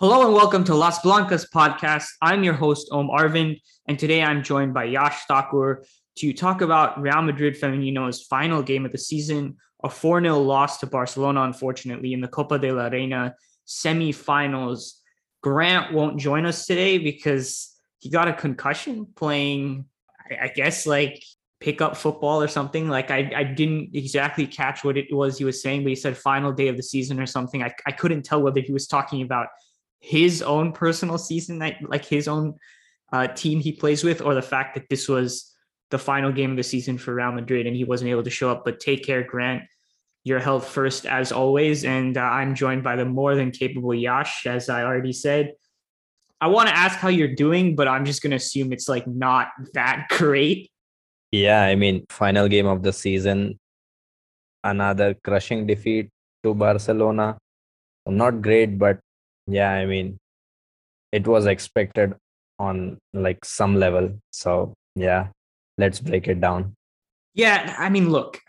Hello and welcome to Las Blancas podcast. I'm your host, Om Arvind, and today I'm joined by Yash Thakur to talk about Real Madrid Femenino's final game of the season, a 4 0 loss to Barcelona, unfortunately, in the Copa de la Reina semifinals. Grant won't join us today because he got a concussion playing, I guess, like pickup football or something. Like I, I didn't exactly catch what it was he was saying, but he said final day of the season or something. I, I couldn't tell whether he was talking about his own personal season like his own uh, team he plays with, or the fact that this was the final game of the season for Real Madrid and he wasn't able to show up. But take care, Grant. Your health first, as always. And uh, I'm joined by the more than capable Yash, as I already said. I want to ask how you're doing, but I'm just going to assume it's like not that great. Yeah, I mean, final game of the season, another crushing defeat to Barcelona. Not great, but yeah i mean it was expected on like some level so yeah let's break it down. Yeah i mean look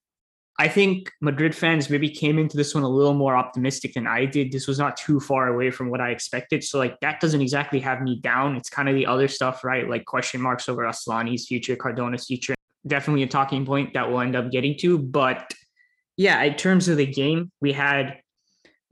i think madrid fans maybe came into this one a little more optimistic than i did. This was not too far away from what i expected so like that doesn't exactly have me down. It's kind of the other stuff right like question marks over asllani's future cardona's future. Definitely a talking point that we'll end up getting to but yeah in terms of the game we had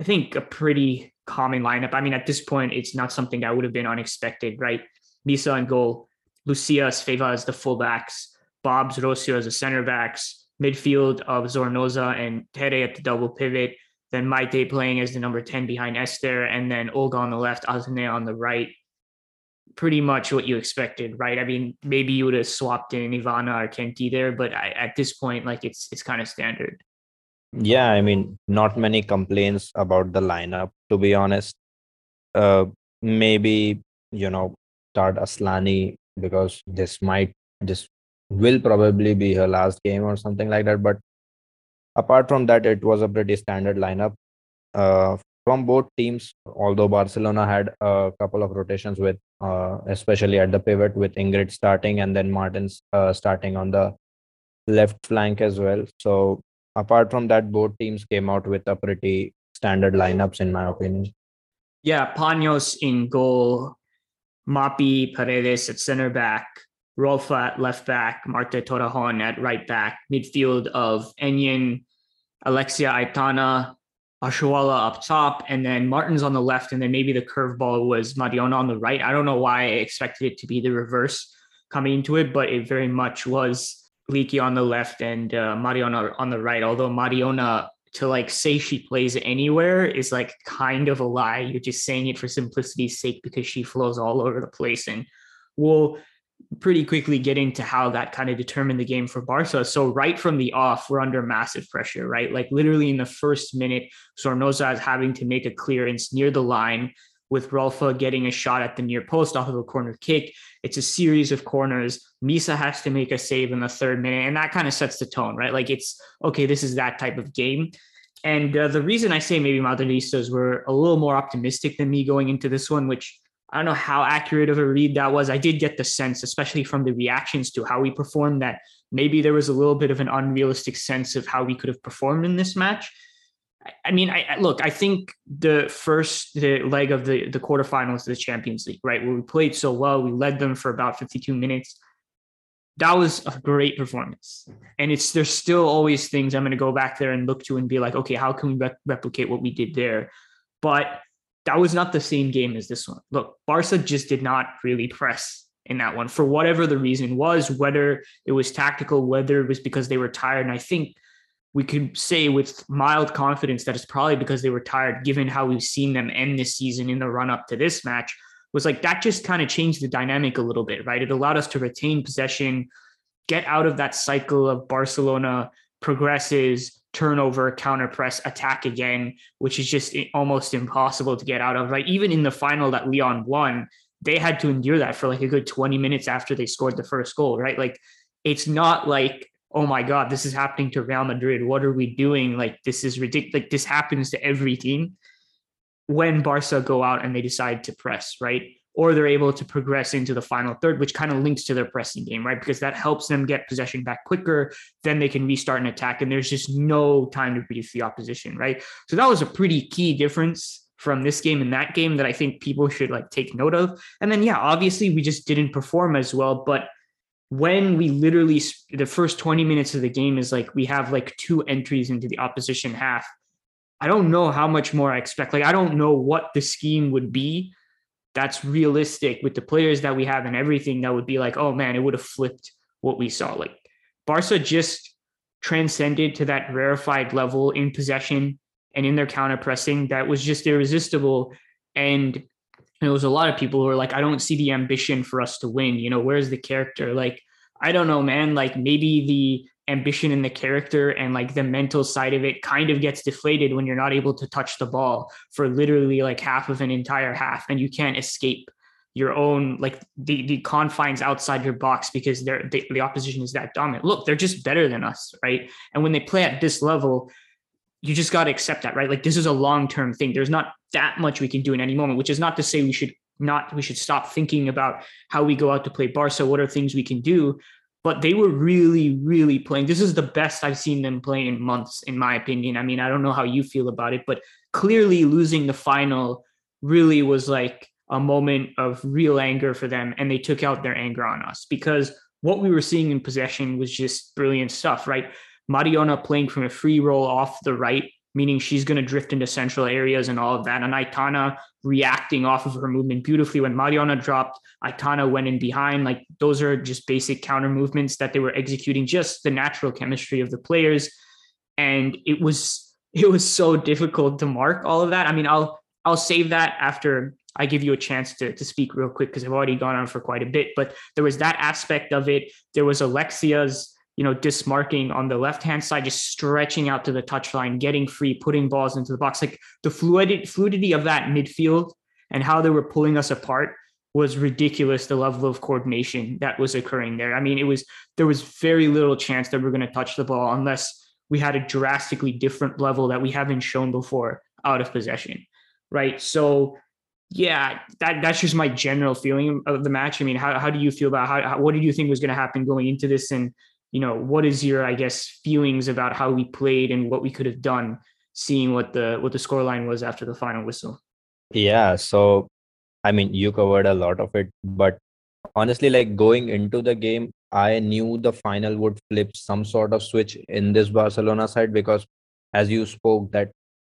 i think a pretty common lineup. I mean, at this point, it's not something that would have been unexpected, right? Misa and goal, Lucia Svava as the fullbacks, Bobs Rocio as the center backs, midfield of Zornoza and Tere at the double pivot, then Maite playing as the number 10 behind Esther, and then Olga on the left, Azne on the right. Pretty much what you expected, right? I mean, maybe you would have swapped in Ivana or Kenti there, but I, at this point, like it's it's kind of standard. Yeah, I mean, not many complaints about the lineup, to be honest. Uh, maybe, you know, start Asllani because this might, this will probably be her last game or something like that. But apart from that, it was a pretty standard lineup uh, from both teams. Although Barcelona had a couple of rotations with, uh, especially at the pivot with Ingrid starting and then Martens uh, starting on the left flank as well. So apart from that, both teams came out with a pretty standard lineups, in my opinion. Yeah, Panos in goal, Mapi Paredes at center back, Rolfo at left back, Marta Torrejon at right back, midfield of Engen, Alexia Aitana, Oshoala up top, and then Martens on the left, and then maybe the curveball was Mariona on the right. I don't know why I expected it to be the reverse coming into it, but it very much was Lieke on the left and uh, Mariona on the right. Although Mariona to like say she plays anywhere is like kind of a lie. You're just saying it for simplicity's sake because she flows all over the place. And we'll pretty quickly get into how that kind of determined the game for Barca. So right from the off, we're under massive pressure, right? Like literally in the first minute, Zornoza is having to make a clearance near the line with Rolfo getting a shot at the near post off of a corner kick. It's a series of corners. Misa has to make a save in the third minute, and that kind of sets the tone, right? Like it's okay, this is that type of game. And uh, the reason I say maybe Madridistas were a little more optimistic than me going into this one, which I don't know how accurate of a read that was. I did get the sense, especially from the reactions to how we performed, that maybe there was a little bit of an unrealistic sense of how we could have performed in this match. I mean, I look. I think the first the leg of the the quarterfinals of the Champions League, right, where we played so well, we led them for about 52 minutes. That was a great performance, and it's there's still always things I'm going to go back there and look to and be like, okay, how can we re- replicate what we did there? But that was not the same game as this one. Look, Barca just did not really press in that one for whatever the reason was, whether it was tactical, whether it was because they were tired. And I think we could say with mild confidence that it's probably because they were tired, given how we've seen them end this season in the run up to this match. Was like that just kind of changed the dynamic a little bit, right? It allowed us to retain possession, get out of that cycle of Barcelona progresses, turnover, counter press, attack again, which is just eh, almost impossible to get out of. right? even in the final that Lyon won, they had to endure that for like a good 20 minutes after they scored the first goal, right? Like it's not like oh my god this is happening to real madrid. What are we doing? Like this is ridiculous like this happens to every team when barca go out and they decide to press right? Or they're able to progress into the final third which kind of links to their pressing game right? Because that helps them get possession back quicker then they can restart an attack and there's just no time to brief the opposition right? So that was a pretty key difference from this game and that game that I think people should like take note of. And then yeah, obviously we just didn't perform as well, but when we literally the first 20 minutes of the game is like we have like two entries into the opposition half. I don't know how much more I expect. Like I don't know what the scheme would be that's realistic with the players that we have and everything that would be like, oh man, it would have flipped what we saw. Like Barca just transcended to that rarefied level in possession and in their counter pressing that was just irresistible. And there was a lot of people who were like, I don't see the ambition for us to win. You know, where's the character? Like, I don't know, man. Like maybe the ambition and the character and like the mental side of it kind of gets deflated when you're not able to touch the ball for literally like half of an entire half and you can't escape your own like the the confines outside your box because they're they, the opposition is that dominant look they're just better than us right and when they play at this level you just got to accept that, right? Like this is a long term thing. There's not that much we can do in any moment, which is not to say we should not we should stop thinking about how we go out to play Barca. What are things we can do? But they were really, really playing. This is the best I've seen them play in months, in my opinion. I mean, I don't know how you feel about it, but clearly losing the final really was like a moment of real anger for them, and they took out their anger on us because what we were seeing in possession was just brilliant stuff, right? Mariona playing from a free role off the right, meaning she's going to drift into central areas and all of that. And Aitana reacting off of her movement beautifully. When Mariona dropped, Aitana went in behind. Like those are just basic counter movements that they were executing, just the natural chemistry of the players. And it was it was so difficult to mark all of that. I mean, I'll I'll save that after I give you a chance to, to speak real quick because I've already gone on for quite a bit. But there was that aspect of it. There was Alexia's you know, dismarking on the left hand side, just stretching out to the touchline, getting free, putting balls into the box. Like the fluidity, fluidity of that midfield and how they were pulling us apart was ridiculous. The level of coordination that was occurring there. I mean, it was there was very little chance that we're going to touch the ball unless we had a drastically different level that we haven't shown before out of possession, right? So yeah, that that's just my general feeling of the match. I mean, how, how do you feel about how, how what did you think was going to happen going into this and you know, what is your, I guess, feelings about how we played and what we could have done, seeing what the what the scoreline was after the final whistle? Yeah, so I mean, you covered a lot of it, but honestly, like going into the game, I knew the final would flip some sort of switch in this Barcelona side because, as you spoke, that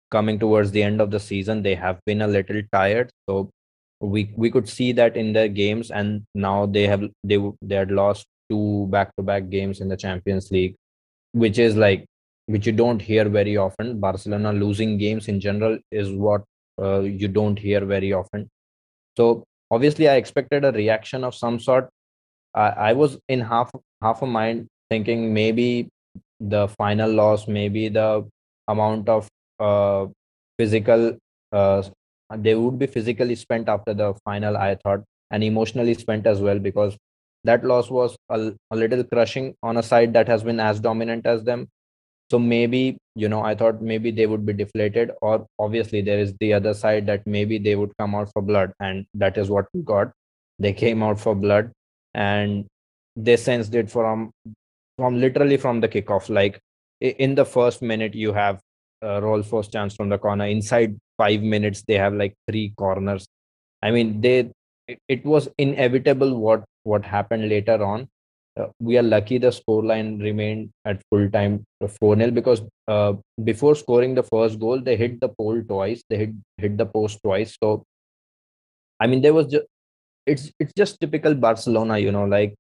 coming towards the end of the season, they have been a little tired. So we we could see that in their games, and now they have they they had lost two back-to-back games in the Champions League, which is like which you don't hear very often. Barcelona losing games in general is what uh, you don't hear very often. So obviously, I expected a reaction of some sort. I, I was in half half a mind thinking maybe the final loss, maybe the amount of uh, physical uh, they would be physically spent after the final. I thought and emotionally spent as well because that loss was a, a little crushing on a side that has been as dominant as them. So maybe you know i thought maybe they would be deflated or obviously there is the other side that maybe they would come out for blood and that is what we got. They came out for blood and they sensed it from from literally from the kickoff. Like in the first minute you have uh, Rolfo's chance from the corner. Inside 5 minutes they have like three corners. I mean they it, was inevitable what what happened later on. Uh, we are lucky the scoreline remained at full time 4 0 because uh, before scoring the first goal, they hit the pole twice, they hit, hit the post twice. So, I mean, there was just it's it's just typical Barcelona, you know, like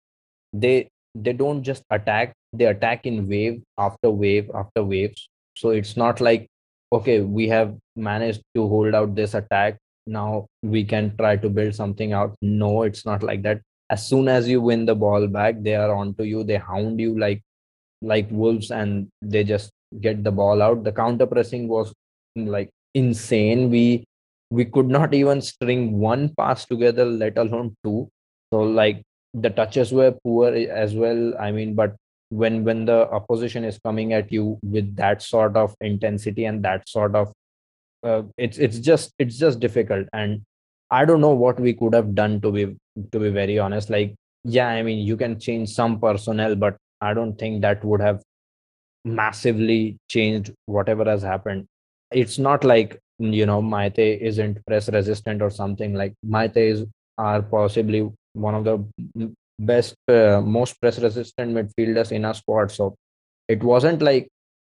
they they don't just attack, they attack in wave after wave after waves. So it's not like okay, we have managed to hold out this attack. Now we can try to build something out. No, it's not like that. As soon as you win the ball back they are onto you. They hound you like like wolves and they just get the ball out. The counter pressing was like insane. We we could not even string one pass together let alone two. So like the touches were poor as well i mean but when when the opposition is coming at you with that sort of intensity and that sort of uh, it's it's just it's just difficult. And i don't know what we could have done to be to be very honest. Like yeah i mean you can change some personnel but i don't think that would have massively changed whatever has happened. It's not like you know Maite isn't press resistant or something. Like Maite is are possibly one of the best uh, most press resistant midfielders in our squad. So it wasn't like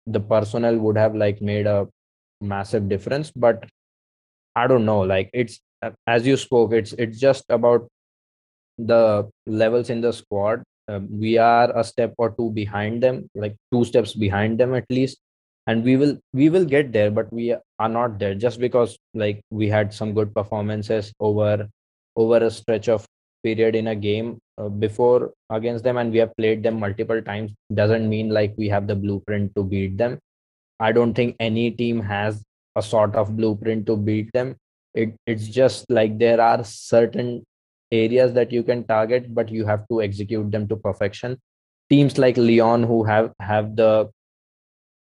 the personnel would have like made a massive difference but i don't know like it's as you spoke it's it's just about the levels in the squad. Uh, we are a step or two behind them like two steps behind them at least and we will we will get there but we are not there. Just because like we had some good performances over over a stretch of period in a game uh, before against them and we have played them multiple times doesn't mean like we have the blueprint to beat them i don't think any team has a sort of blueprint to beat them. It, it's just like there are certain areas that you can target but you have to execute them to perfection. Teams like lyon who have have the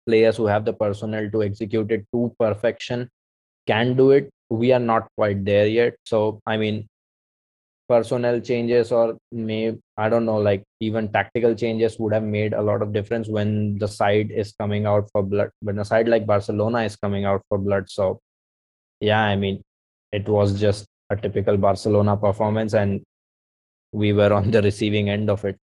players who have the personnel to execute it to perfection can do it. We are not quite there yet. So i mean personnel changes or may i don't know like even tactical changes would have made a lot of difference when the side is coming out for blood when a side like barcelona is coming out for blood. So yeah i mean it was just a typical barcelona performance and we were on the receiving end of it.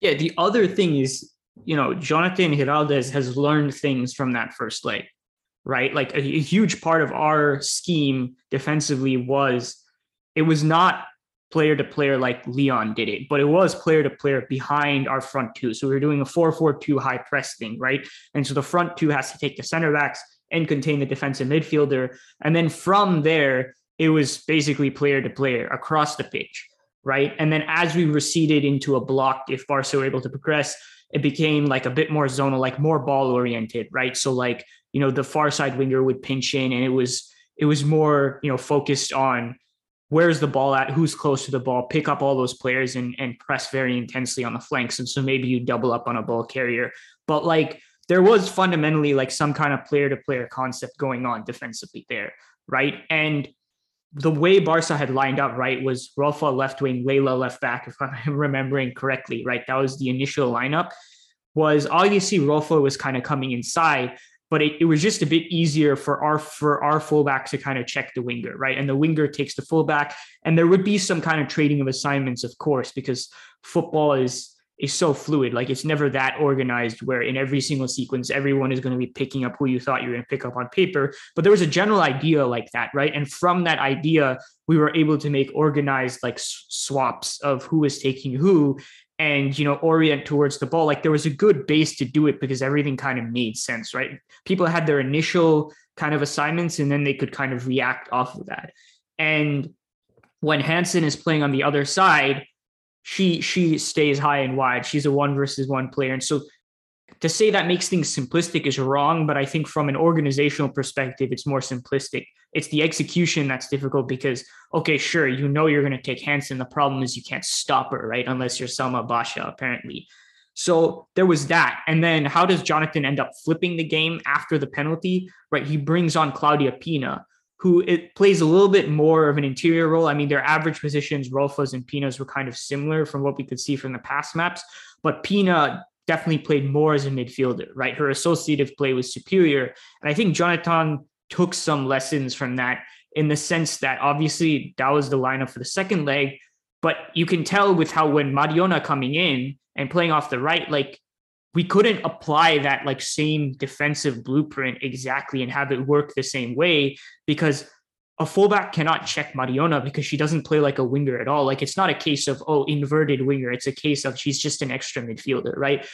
Yeah the other thing is you know jonathan giraldez has learned things from that first leg right? Like a, a huge part of our scheme defensively was it was not player to player like Lyon did it, but it was player to player behind our front two. So we were doing a 4 4 2 high press thing, right? And so the front two has to take the center backs and contain the defensive midfielder. And then from there, it was basically player to player across the pitch, right? And then as we receded into a block, if Barca were able to progress, it became like a bit more zonal, like more ball oriented, right? So like, you know, the far side winger would pinch in and it was it was more, you know, focused on where's the ball at, who's close to the ball, pick up all those players and, and press very intensely on the flanks. And so maybe you double up on a ball carrier. But like there was fundamentally like some kind of player to player concept going on defensively there. Right. And the way Barca had lined up, right, was Rolfo left wing, Leila left back, if I'm remembering correctly, right? That was the initial lineup. Was obviously Rolfo was kind of coming inside, but it, it was just a bit easier for our for our fullback to kind of check the winger, right? And the winger takes the fullback, and there would be some kind of trading of assignments, of course, because football is is so fluid. Like it's never that organized where in every single sequence everyone is going to be picking up who you thought you were going to pick up on paper. But there was a general idea like that, right? And from that idea, we were able to make organized like swaps of who is taking who and you know orient towards the ball. Like there was a good base to do it because everything kind of made sense right? People had their initial kind of assignments and then they could kind of react off of that. And when Hansen is playing on the other side she she stays high and wide. She's a one versus one player. And so to say that makes things simplistic is wrong, but I think from an organizational perspective, it's more simplistic. It's the execution that's difficult because, okay, sure, you know you're going to take Hansen. The problem is you can't stop her, right? Unless you're Selma Bacha, apparently. So there was that. And then how does Jonathan end up flipping the game after the penalty? Right. He brings on Claudia Pina, who it plays a little bit more of an interior role. I mean, their average positions, Rolfo's and Pina's, were kind of similar from what we could see from the past maps. But Pina definitely played more as a midfielder, right? Her associative play was superior. And I think Jonathan took some lessons from that in the sense that obviously that was the lineup for the second leg. But you can tell with how when Mariona coming in and playing off the right, like we couldn't apply that like same defensive blueprint exactly and have it work the same way because a fullback cannot check Mariona because she doesn't play like a winger at all. Like it's not a case of, oh, inverted winger. It's a case of she's just an extra midfielder, right?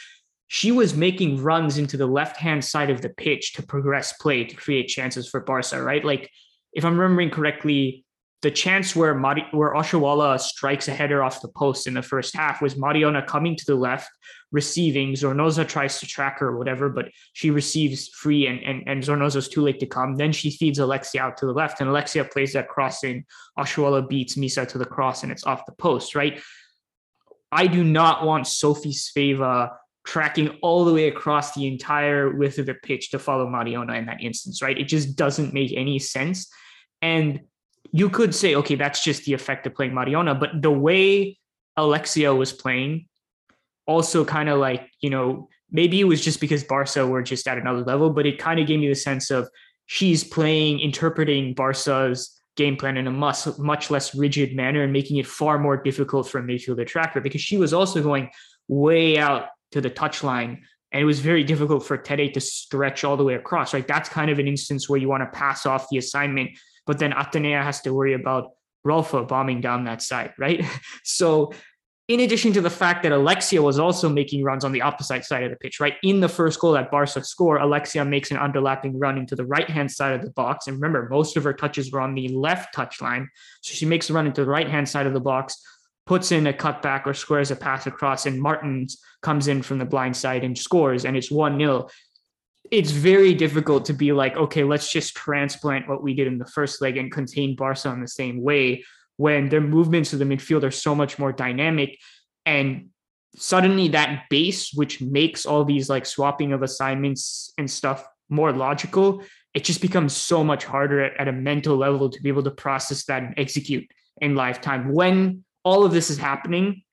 She was making runs into the left hand side of the pitch to progress play to create chances for Barca, right? Like if I'm remembering correctly, the chance where Mari- where Oshoala strikes a header off the post in the first half was Mariona coming to the left, receiving. Zornoza tries to track her or whatever, but she receives free and, and, and Zornoza's too late to come. Then she feeds Alexia out to the left, and Alexia plays that cross in. Oshoala beats Misa to the cross, and it's off the post, right? I do not want Sofie Svava tracking all the way across the entire width of the pitch to follow Mariona in that instance, right? It just doesn't make any sense. And you could say, okay, that's just the effect of playing Mariona, but the way Alexia was playing also kind of like, you know, maybe it was just because Barca were just at another level, but it kind of gave me the sense of she's playing, interpreting Barca's game plan in a much, much less rigid manner and making it far more difficult for a midfielder tracker because she was also going way out to the touchline and it was very difficult for Tere to stretch all the way across, right? That's kind of an instance where you want to pass off the assignment, but then Athenea has to worry about Rolfo bombing down that side, right? So in addition to the fact that Alexia was also making runs on the opposite side of the pitch, right? In the first goal that Barca score, Alexia makes an underlapping run into the right hand side of the box. And remember, most of her touches were on the left touch line. So she makes a run into the right hand side of the box, puts in a cutback or squares a pass across, and Martens comes in from the blind side and scores, and it's 1 0. It's very difficult to be like, okay, let's just transplant what we did in the first leg and contain Barca in the same way when their movements of the midfield are so much more dynamic. And suddenly that base which makes all these like swapping of assignments and stuff more logical it just becomes so much harder at, at, a mental level to be able to process that and execute in lifetime. When all of this is happening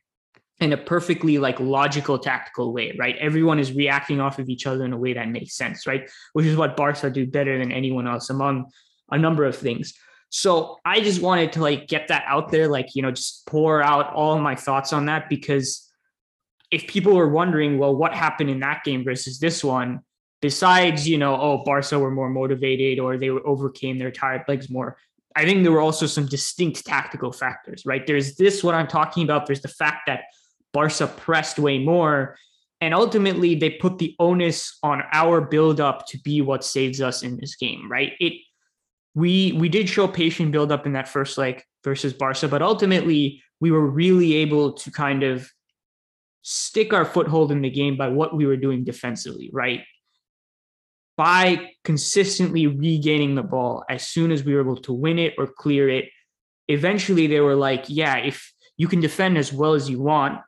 in a perfectly like logical tactical way right everyone is reacting off of each other in a way that makes sense right which is what barca do better than anyone else among a number of things so I just wanted to like get that out there, like, you know, just pour out all my thoughts on that because if people were wondering, well, what happened in that game versus this one, besides, you know, oh, Barca were more motivated or they overcame their tired legs more. I think there were also some distinct tactical factors, right? There's this, what I'm talking about. There's the fact that Barca pressed way more. And ultimately, they put the onus on our buildup to be what saves us in this game, right? It we we did show patient build up in that first leg versus Barca, but ultimately we were really able to kind of stick our foothold in the game by what we were doing defensively, right? By consistently regaining the ball as soon as we were able to win it or clear it. Eventually they were like, yeah, if you can defend as well as you want,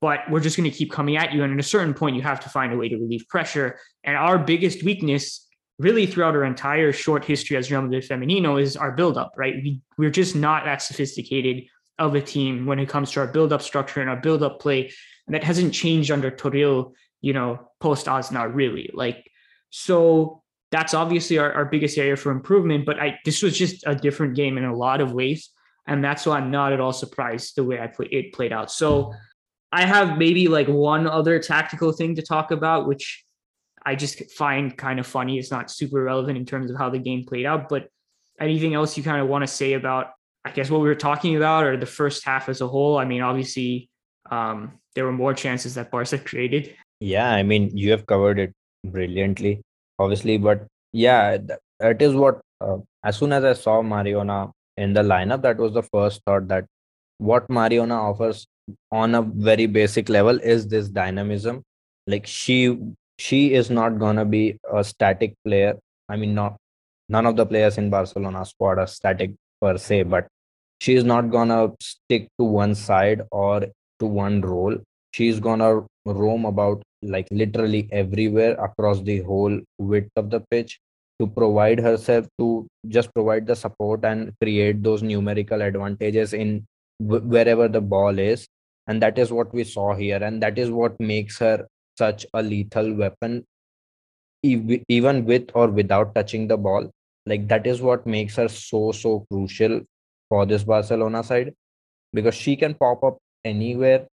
but we're just going to keep coming at you. And at a certain point, you have to find a way to relieve pressure. And our biggest weakness really throughout our entire short history as Real Madrid Femenino is our buildup, right? We, we're just not that sophisticated of a team when it comes to our build-up structure and our build-up play. And that hasn't changed under Toril, you know, post Aznar really. Like, so that's obviously our, our biggest area for improvement. But I this was just a different game in a lot of ways. And that's why I'm not at all surprised the way I play, it played out. So I have maybe like one other tactical thing to talk about, which I just find kind of funny. It's not super relevant in terms of how the game played out. But anything else you kind of want to say about, I guess, what we were talking about or the first half as a whole? I mean, obviously, um, there were more chances that Barca created. Yeah, I mean, you have covered it brilliantly, obviously. But yeah, that is what, uh, as soon as I saw Mariona in the lineup, that was the first thought that what Mariona offers on a very basic level is this dynamism. Like she she is not gonna be a static player. I mean, not none of the players in Barcelona squad are static per se, but she is not gonna stick to one side or to one role. She's gonna roam about like literally everywhere across the whole width of the pitch to provide herself to just provide the support and create those numerical advantages in wherever the ball is and that is what we saw here. And that is what makes her such a lethal weapon even with or without touching the ball. Like that is what makes her so so crucial for this barcelona side. Because she can pop up anywhere.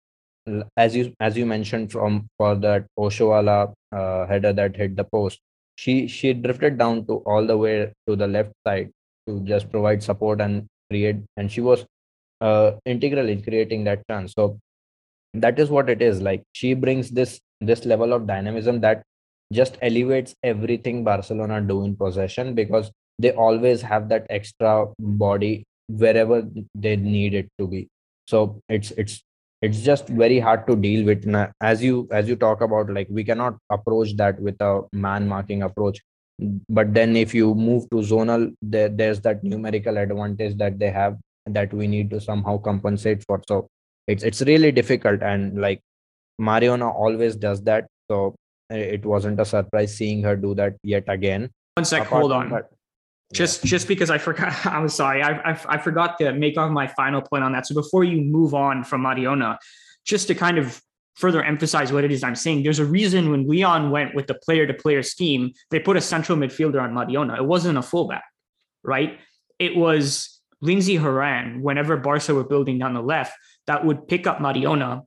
As you as you mentioned from for that oshoala uh, header that hit the post. She she drifted down to all the way to the left side to just provide support and create. And she was uh, integral in creating that chance so that is what it is. Like she brings this this level of dynamism that just elevates everything Barcelona do in possession because they always have that extra body wherever they need it to be. So it's it's it's just very hard to deal with. As you as you talk about like we cannot approach that with a man marking approach. But then if you move to zonal there, there's that numerical advantage that they have that we need to somehow compensate for so it's it's really difficult and like Mariona always does that. So it wasn't a surprise seeing her do that yet again. One sec, Apart hold on. That, just just because I forgot, I'm sorry, I, I, I forgot to make off my final point on that. So before you move on from Mariona, just to kind of further emphasize what it is I'm saying. There's a reason when Lyon went with the player to player scheme, they put a central midfielder on Mariona. It wasn't a fullback, right? It was Lindsey Horan, whenever Barca were building down the left, that would pick up Mariona.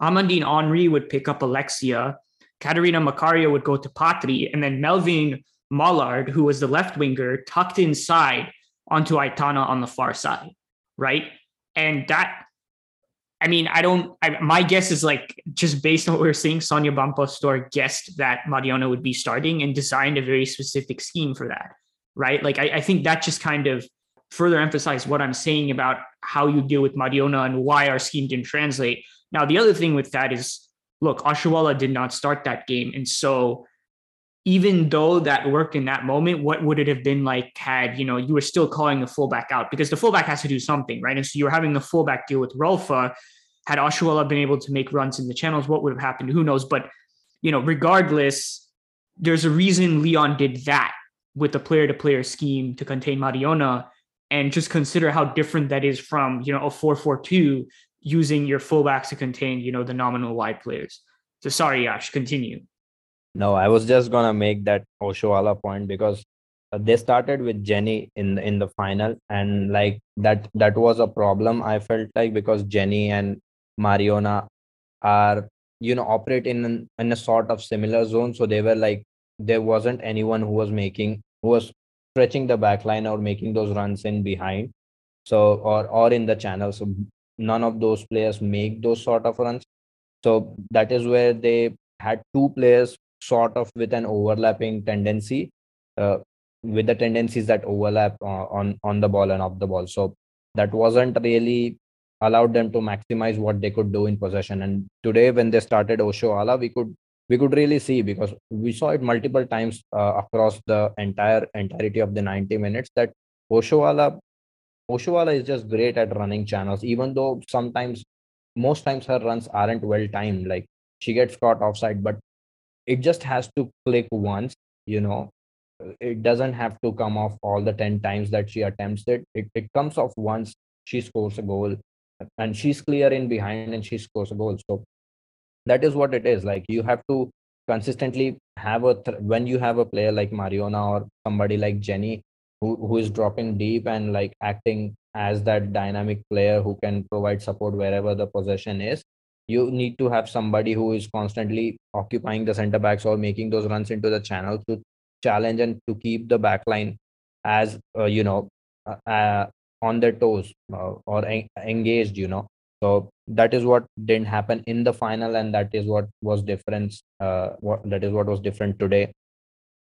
Amandine Henry would pick up Alexia. Catarina Macario would go to Patri. And then Melvine Malard, who was the left winger, tucked inside onto Aitana on the far side, right? And that I mean, I don't. I, my guess is like just based on what we are seeing, Sonia Bompastor guessed that Mariona would be starting and designed a very specific scheme for that, right? Like, I, I think that just kind of further emphasize what I'm saying about how you deal with Mariona and why our scheme didn't translate. Now, the other thing with that is, look, Oshoala did not start that game, and so even though that worked in that moment, what would it have been like had you know you were still calling the fullback out because the fullback has to do something, right? And so you're having the fullback deal with Rolfo. Had Oshoala been able to make runs in the channels, what would have happened? Who knows? But you know, regardless, there's a reason Lyon did that with the player-to-player scheme to contain Mariona, and just consider how different that is from you know a four-four-two using your fullbacks to contain you know the nominal wide players. So sorry, Yash, continue. No, I was just gonna make that Oshoala point because uh, they started with Jenni in in the final, and like that that was a problem. I felt like because Jenni and Mariona are you know operate in in a sort of similar zone, so they were like there wasn't anyone who was making who was stretching the back line or making those runs in behind, so or or in the channel. So none of those players make those sort of runs. So that is where they had two players sort of with an overlapping tendency uh, with the tendencies that overlap uh, on on the ball and off the ball so that wasn't really allowed them to maximize what they could do in possession and today when they started Oshoala we could we could really see because we saw it multiple times uh, across the entire entirety of the 90 minutes that Oshoala Oshoala is just great at running channels even though sometimes most times her runs aren't well timed like she gets caught offside but it just has to click once you know it doesn't have to come off all the 10 times that she attempts it. it it comes off once she scores a goal and she's clear in behind and she scores a goal so that is what it is. Like you have to consistently have a th- when you have a player like mariona or somebody like jenni who, who is dropping deep and like acting as that dynamic player who can provide support wherever the possession is you need to have somebody who is constantly occupying the center backs or making those runs into the channel to challenge and to keep the back line as uh, you know uh, uh, on their toes uh, or en- engaged you know so that is what didn't happen in the final and that is what was different uh, what that is what was different today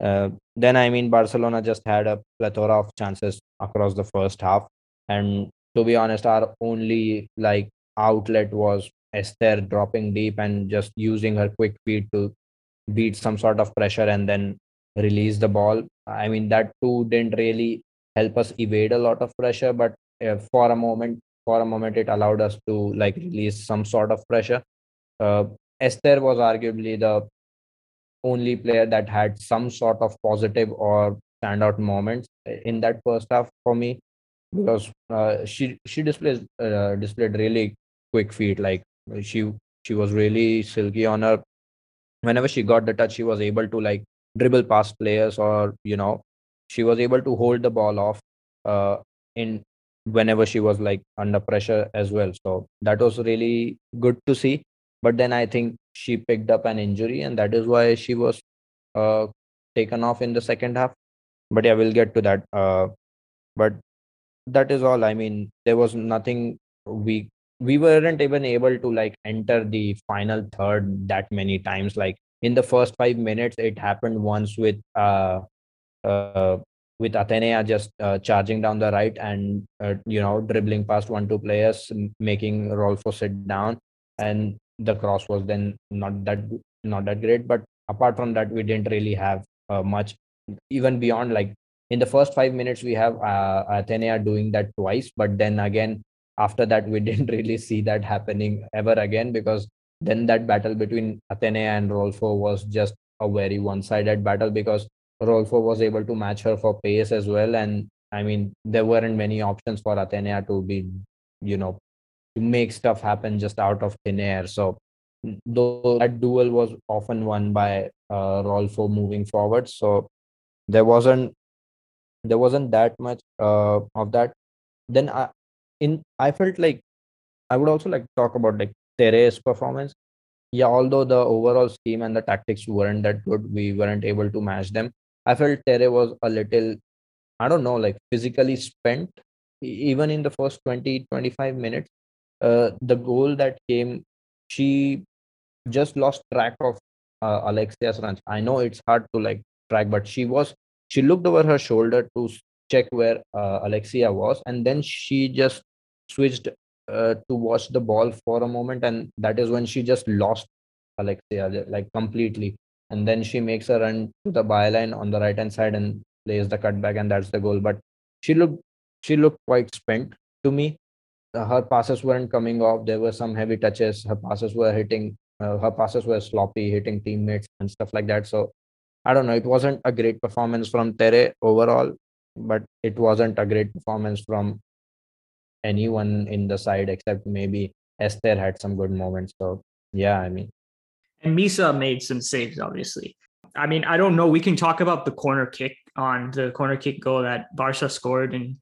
uh, then i mean barcelona just had a plethora of chances across the first half and to be honest our only like outlet was Esther dropping deep and just using her quick feet to beat some sort of pressure and then release the ball. I mean, that too didn't really help us evade a lot of pressure, but uh, for a moment, for a moment, it allowed us to like release some sort of pressure. Uh, Esther was arguably the only player that had some sort of positive or standout moments in that first half for me because uh, she she displays uh, displayed really quick feet like she she was really silky on her whenever she got the touch she was able to like dribble past players or you know she was able to hold the ball off uh, in whenever she was like under pressure as well. So that was really good to see. But then i think she picked up an injury and that is why she was uh, taken off in the second half. But yeah we'll get to that uh, but that is all. I mean there was nothing we we weren't even able to like enter the final third that many times. Like in the first five minutes it happened once with uh, uh with Athenea just uh, charging down the right and uh, you know dribbling past one two players making Rolfo sit down. And the cross was then not that not that great. But apart from that we didn't really have uh, much even beyond like in the first five minutes we have uh, doing that twice. But then again after that we didn't really see that happening ever again because then that battle between Athenea and Rolfo was just a very one-sided battle because Rolfo was able to match her for pace as well and I mean there weren't many options for Athenea to be you know to make stuff happen just out of thin air so though that duel was often won by uh, Rolfo moving forward. So there wasn't there wasn't that much uh, of that. Then I in I felt like I would also like to talk about like Tere's performance. Yeah, although the overall scheme and the tactics weren't that good, we weren't able to match them. I felt Tere was a little, I don't know, like physically spent even in the first 20 25 minutes. Uh, the goal that came, she just lost track of uh, Alexia's runs. I know it's hard to like track, but she was she looked over her shoulder to check where uh, Alexia was, and then she just switched uh, to watch the ball for a moment, and that is when she just lost Alexia like completely. And then she makes a run to the byline on the right hand side and plays the cutback, and that's the goal. But she looked she looked quite spent to me her passes weren't coming off. There were some heavy touches. Her passes were hitting. Uh, her passes were sloppy, hitting teammates and stuff like that. So I don't know. It wasn't a great performance from Tere overall, but it wasn't a great performance from anyone in the side except maybe Esther had some good moments. So yeah, I mean, And Misa made some saves, obviously. I mean, I don't know. We can talk about the corner kick on the corner kick goal that Barca scored and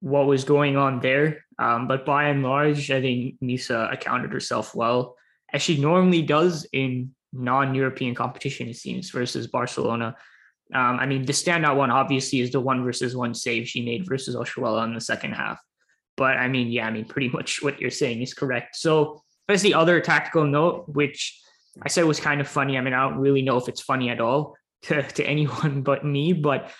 what was going on there. Um, but by and large, I think Misa accounted herself well, as she normally does in non-European competition, it seems, versus Barcelona. Um, I mean, the standout one obviously is the one versus one save she made versus Oshoala in the second half. But I mean, yeah, I mean, pretty much what you're saying is correct. So that's the other tactical note, which I said it was kind of funny. I mean, I don't really know if it's funny at all to, to anyone but me, but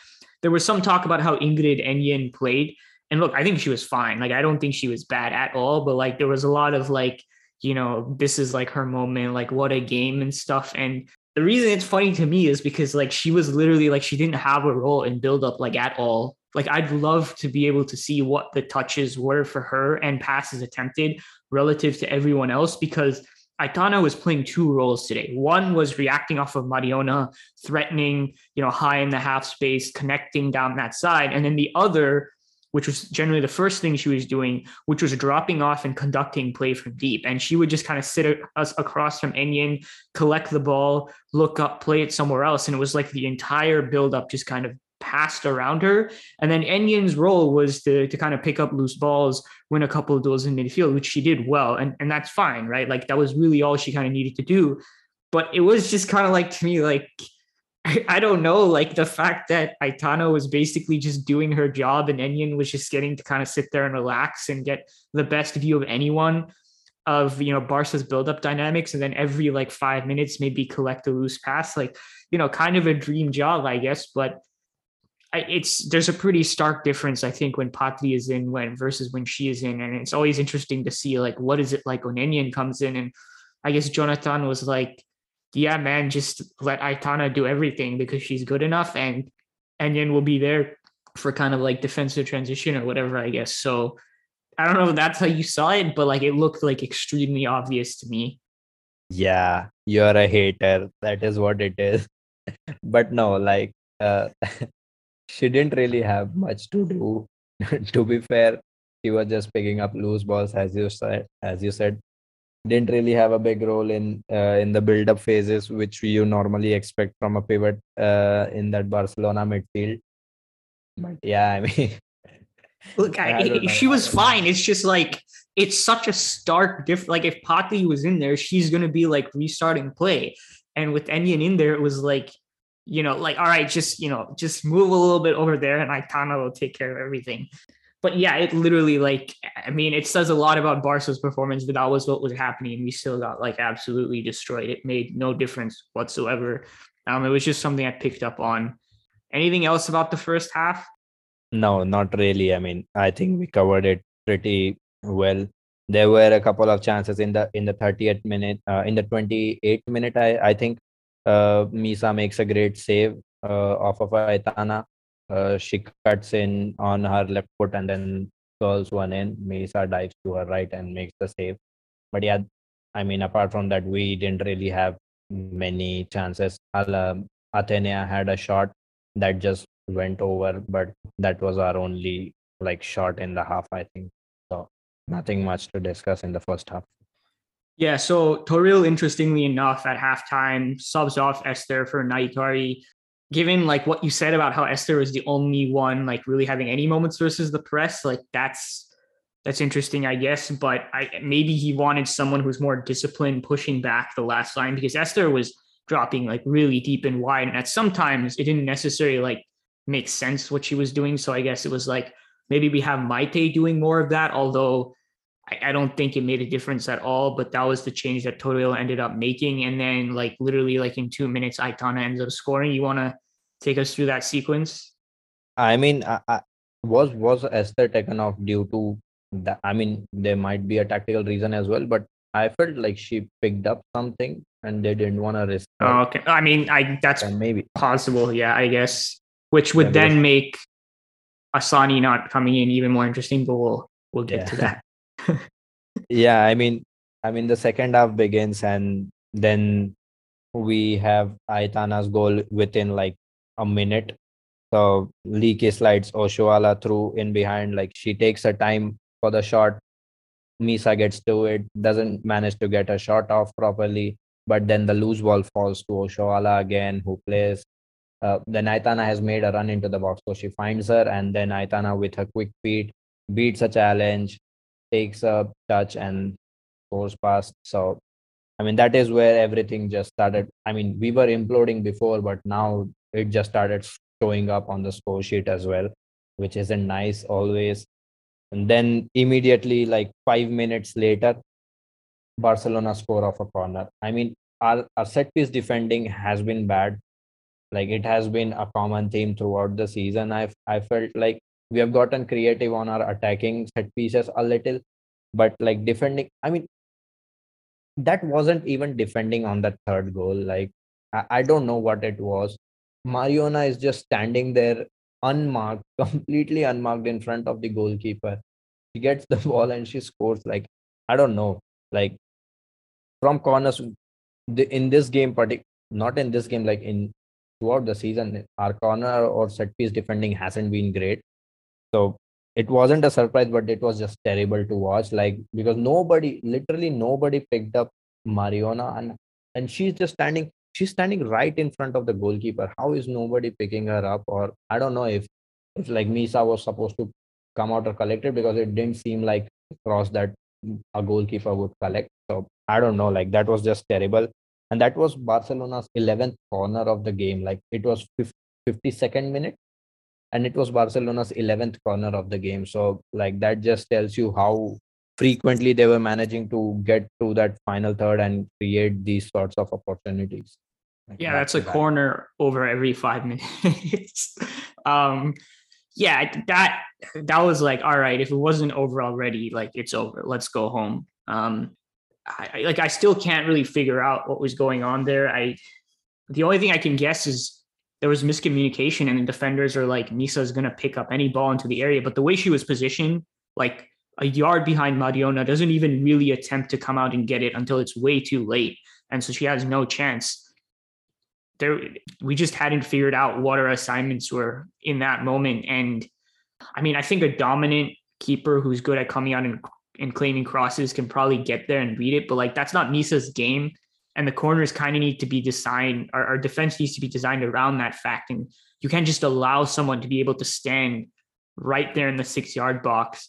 there was some talk about how Ingrid Engen played. And look, I think she was fine. Like, I don't think she was bad at all, but like, there was a lot of like, you know, this is like her moment, like, what a game and stuff. And the reason it's funny to me is because like she was literally like she didn't have a role in build up like at all. Like I'd love to be able to see what the touches were for her and passes attempted relative to everyone else because Aitana was playing two roles today. One was reacting off of Mariona, threatening, you know, high in the half space, connecting down that side. And then the other, which was generally the first thing she was doing, which was dropping off and conducting play from deep. And she would just kind of sit us across from Engen, collect the ball, look up, play it somewhere else. And it was like the entire buildup just kind of passed around her. And then Engen's role was to, to kind of pick up loose balls, win a couple of those in midfield, which she did well. And, and that's fine, right? Like that was really all she kind of needed to do. But it was just kind of like to me, like, I, I don't know, like the fact that Aitana was basically just doing her job and Engen was just getting to kind of sit there and relax and get the best view of anyone of you know Barca's build-up dynamics, and then every like five minutes maybe collect a loose pass, like you know, kind of a dream job, I guess. But it's there's a pretty stark difference, I think, when Patri is in when versus when she is in, and it's always interesting to see like what is it like when Engen comes in, and I guess Jonathan was like, yeah, man, just let Aitana do everything because she's good enough, and Engen will be there for kind of like defensive transition or whatever, I guess. So I don't know if that's how you saw it, but like it looked like extremely obvious to me. yeah, you're a hater. That is what it is. but no, like, uh, she didn't really have much to do. to be fair, she was just picking up loose balls, as you said. As you said, didn't really have a big role in uh, in the build-up phases, which you normally expect from a pivot uh, in that Barcelona midfield. But yeah, I mean, Look, I, I she was fine. It's just like it's such a stark difference. Like if Pati was in there, she's gonna be like restarting play, and with Engen in there, it was like, you know, like all right, just you know, just move a little bit over there, and Aitana will take care of everything. But yeah, it literally like I mean, it says a lot about Barca's performance, but that was what was happening, and we still got like absolutely destroyed. It made no difference whatsoever. Um, it was just something I picked up on. Anything else about the first half? no, not really. I mean, I think we covered it pretty well. There were a couple of chances in the in the 30th minute, uh, in the 28th minute. I I think uh, Misa makes a great save uh, off of Aitana. Uh, she cuts in on her left foot and then curls one in. Misa dives to her right and makes the save. But yeah, I mean, apart from that, we didn't really have many chances. Um, Athenea had a shot that just went over, but that was our only like shot in the half, I think. So nothing much to discuss in the first half. Yeah, so Toril, interestingly enough, at halftime subs off Esther for Nahikari. Given like what you said about how Esther was the only one like really having any moments versus the press, like that's that's interesting, I guess. But I maybe he wanted someone who's more disciplined, pushing back the last line because Esther was dropping like really deep and wide, and at sometimes it didn't necessarily like make sense what she was doing. So I guess it was like maybe we have Maite doing more of that, although I, I don't think it made a difference at all. But that was the change that Toril ended up making. And then like literally like in two minutes, Aitana ends up scoring. You want to take us through that sequence? I mean, I, I, was was Esther taken off due to that? I mean, there might be a tactical reason as well, but I felt like she picked up something and they didn't want to risk. Oh, okay, I mean, I that's maybe possible. Yeah, I guess, which would yeah, then make Asllani not coming in even more interesting. But we'll we'll get yeah. to that. Yeah, I mean, I mean, the second half begins, and then we have Aitana's goal within like a minute. So Lieke slides Oshoala through in behind. Like she takes her time for the shot. Misa gets to it, doesn't manage to get a shot off properly. But then the loose ball falls to Oshoala again, who plays. Uh, then Aitana has made a run into the box, so she finds her, and then Aitana with her quick feet beats a challenge, takes a touch and goes past. So, I mean, that is where everything just started. I mean, we were imploding before, but now it just started showing up on the score sheet as well, which isn't nice always. And then immediately, like five minutes later, Barcelona score off a corner. I mean, our, our set piece defending has been bad. Like it has been a common theme throughout the season. I I felt like we have gotten creative on our attacking set pieces a little but like defending i mean that wasn't even defending on that third goal like i, I don't know what it was. Mariona is just standing there unmarked completely unmarked in front of the goalkeeper. She gets the ball and she scores like i don't know like from corners the, in this game partic- not in this game like in throughout the season our corner or set piece defending hasn't been great so it wasn't a surprise, but it was just terrible to watch. Like because nobody, literally nobody picked up Mariona, and and she's just standing. She's standing right in front of the goalkeeper. How is nobody picking her up? Or I don't know if if like Misa was supposed to come out or collect it because it didn't seem like cross that a goalkeeper would collect. So I don't know. Like that was just terrible. And that was Barcelona's 11th corner of the game. Like it was 52nd minute and it was Barcelona's 11th corner of the game. So, like, that just tells you how frequently they were managing to get to that final third and create these sorts of opportunities. Like yeah, that's a corner over every five minutes. um, yeah, that that was like, all right, if it wasn't over already, like it's over. Let's go home. Um, I, like I still can't really figure out what was going on there. I the only thing I can guess is there was miscommunication and the defenders are like Misa's going to pick up any ball into the area. But the way she was positioned like a yard behind Mariona doesn't even really attempt to come out and get it until it's way too late. And so she has no chance. There we just hadn't figured out what our assignments were in that moment. And I mean I think a dominant keeper who's good at coming out and and claiming crosses can probably get there and read it but like that's not Misa's game and the corners kind of need to be designed our, our defense needs to be designed around that fact and you can't just allow someone to be able to stand right there in the six yard box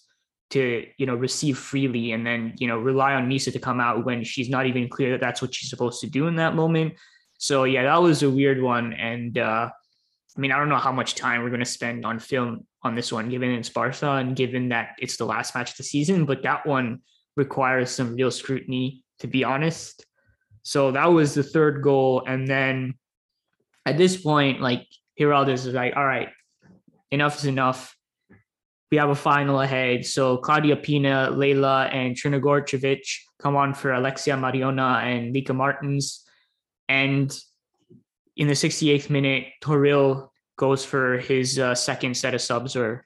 to you know receive freely and then you know rely on Misa to come out when she's not even clear that that's what she's supposed to do in that moment. So yeah that was a weird one and uh I mean I don't know how much time we're going to spend on film on this one given it's Barca and given that it's the last match of the season but that one requires some real scrutiny to be honest so that was the third goal. And then at this point, like Giraldez is like, all right, enough is enough. We have a final ahead. So Claudia Pina, Leila, and Crnogorcevic come on for Alexia Mariona and Lieke Martens. And in the 68th minute, Toril goes for his uh, second set of subs, or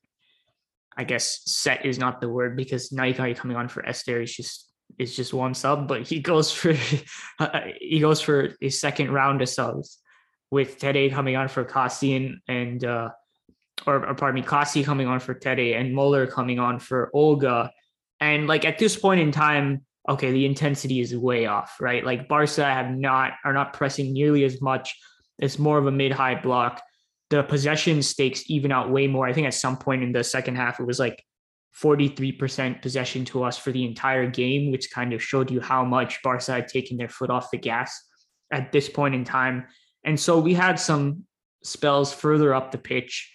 I guess set is not the word because Nahikari coming on for Esther is just is just one sub, but he goes for he goes for his second round of subs with Tede coming on for Cassian and uh, or, or pardon me, Kaci coming on for Tede and Muller coming on for Olga. And like at this point in time, okay, the intensity is way off, right? Like Barca have not are not pressing nearly as much. It's more of a mid-high block. The possession stakes even out way more. I think at some point in the second half, it was like 43% possession to us for the entire game, which kind of showed you how much Barca had taken their foot off the gas at this point in time. And so we had some spells further up the pitch,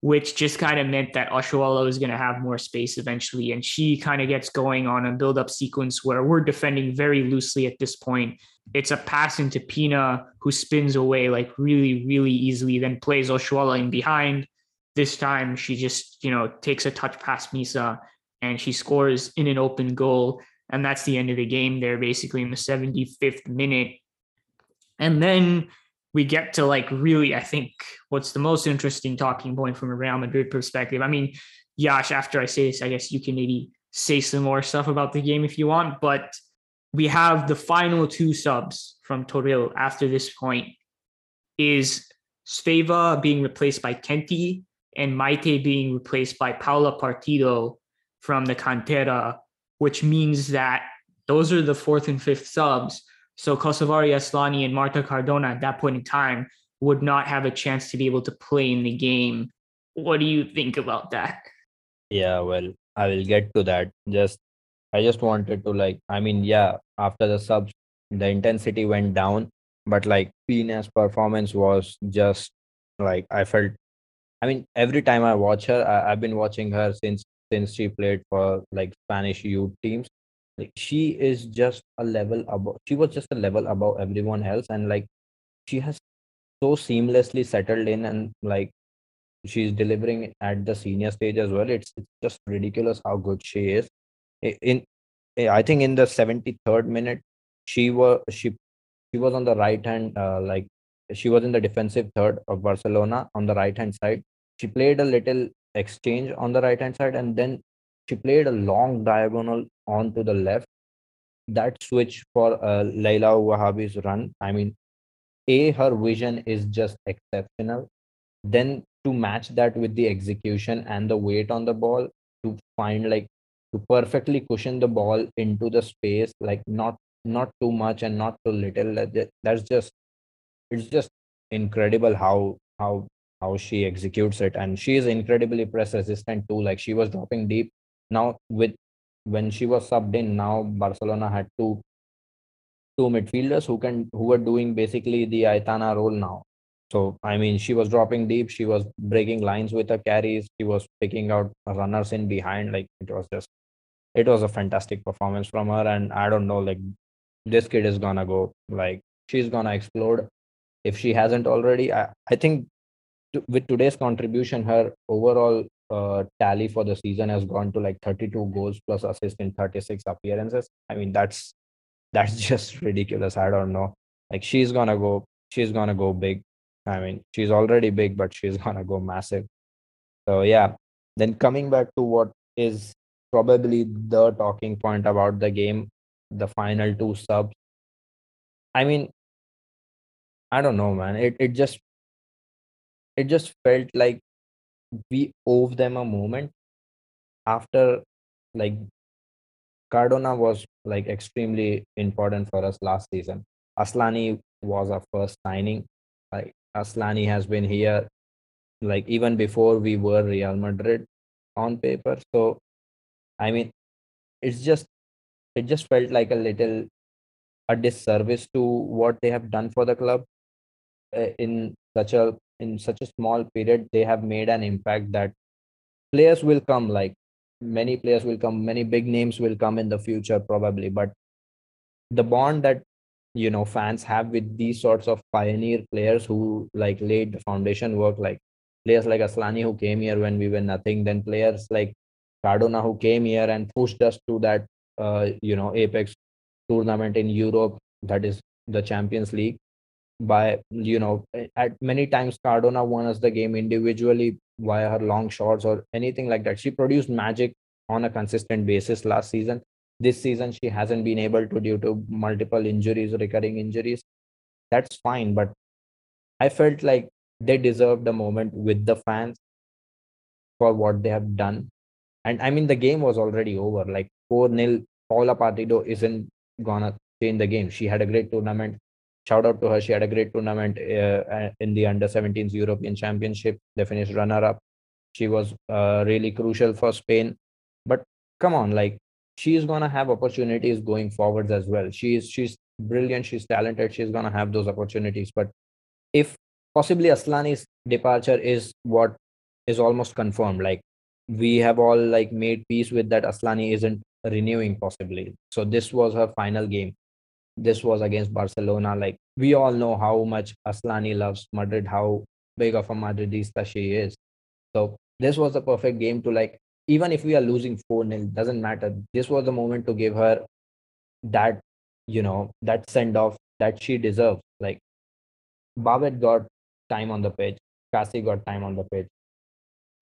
which just kind of meant that Oshoala was going to have more space eventually. And she kind of gets going on a build up sequence where we're defending very loosely at this point. It's a pass into Pina, who spins away like really, really easily, then plays Oshoala in behind this time she just, you know, takes a touch past Misa and she scores in an open goal. And that's the end of the game there, basically in the 75th minute. And then we get to like really, I think, what's the most interesting talking point from a Real Madrid perspective. I mean, Yash, after I say this, I guess you can maybe say some more stuff about the game if you want. But we have the final two subs from Toril after this point is Svava being replaced by Kenty and Maite being replaced by Paula Partido from the Cantera, which means that those are the fourth and fifth subs. So Kosovare Asllani and Marta Cardona at that point in time would not have a chance to be able to play in the game. What do you think about that? Yeah, well, I will get to that. Just I just wanted to like I mean, yeah, after the subs the intensity went down, but like Pina's performance was just like I felt I mean, every time I watch her, I, I've been watching her since since she played for like Spanish youth teams. Like she is just a level above. She was just a level above everyone else, and like she has so seamlessly settled in, and like she's delivering at the senior stage as well. It's it's just ridiculous how good she is. In, in I think in the seventy third minute, she was she she was on the right hand uh, like she was in the defensive third of Barcelona on the right hand side. She played a little exchange on the right hand side and then she played a long diagonal onto the left. That switch for uh, Leila Ouahabi's run, I mean, A, her vision is just exceptional. Then to match that with the execution and the weight on the ball, to find like to perfectly cushion the ball into the space, like not not too much and not too little. That's just it's just incredible how how how she executes it. And she is incredibly press resistant too. Like she was dropping deep. Now with when she was subbed in now barcelona had two two midfielders who can who were doing basically the aitana role now. So i mean she was dropping deep. She was breaking lines with her carries. She was picking out runners in behind. Like it was just it was a fantastic performance from her. And i don't know like this kid is gonna go like she's gonna explode if she hasn't already. I, I think with today's contribution, her overall uh, tally for the season has gone to like 32 goals plus assists in 36 appearances. I mean, that's that's just ridiculous. I don't know. Like she's gonna go, she's gonna go big. I mean, she's already big, but she's gonna go massive. So yeah. Then coming back to what is probably the talking point about the game, the final two subs. I mean, I don't know, man. It it just it just felt like we owe them a moment after like Cardona was like extremely important for us last season. Asllani was our first signing. Like Asllani has been here like even before we were Real Madrid on paper. So I mean it's just it just felt like a little a disservice to what they have done for the club in such a in such a small period they have made an impact that players will come like many players will come many big names will come in the future probably. But the bond that you know fans have with these sorts of pioneer players who like laid the foundation work like players like Asllani who came here when we were nothing then players like Cardona who came here and pushed us to that uh, you know apex tournament in Europe that is the Champions League by you know at many times Cardona won us the game individually via her long shots or anything like that. She produced magic on a consistent basis last season. This season she hasn't been able to due to multiple injuries, recurring injuries. That's fine, but I felt like they deserved a moment with the fans for what they have done. And I mean the game was already over, like 4 0 Paula Partido isn't gonna change the game. She had a great tournament. Shout out to her. She had a great tournament uh, in the under 17s European Championship. They finished runner up. She was uh, really crucial for Spain. But come on, like she's gonna have opportunities going forwards as well. She is she's brilliant. She's talented. She's gonna have those opportunities. But if possibly Asllani's departure is what is almost confirmed, like we have all like made peace with that Asllani isn't renewing possibly. So this was her final game. This was against Barcelona. Like we all know how much Asllani loves Madrid, how big of a Madridista she is. So this was the perfect game to like, even if we are losing 4 0, doesn't matter. This was the moment to give her that, you know, that send off that she deserves. Like Babette got time on the pitch, Kaci got time on the pitch.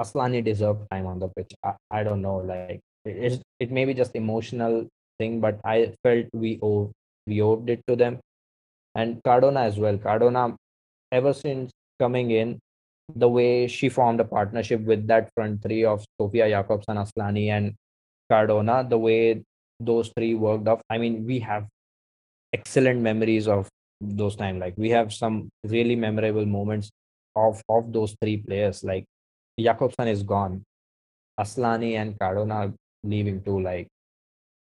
Asllani deserved time on the pitch. I, I don't know, like it, it may be just emotional thing, but I felt we owe we owed it to them, and Cardona as well. Cardona, ever since coming in, the way she formed a partnership with that front three of Sofia Jakobsson, Asllani, and Cardona, the way those three worked off. I mean, we have excellent memories of those time. Like we have some really memorable moments of of those three players. Like Jakobsson is gone. Asllani and Cardona leaving too. Like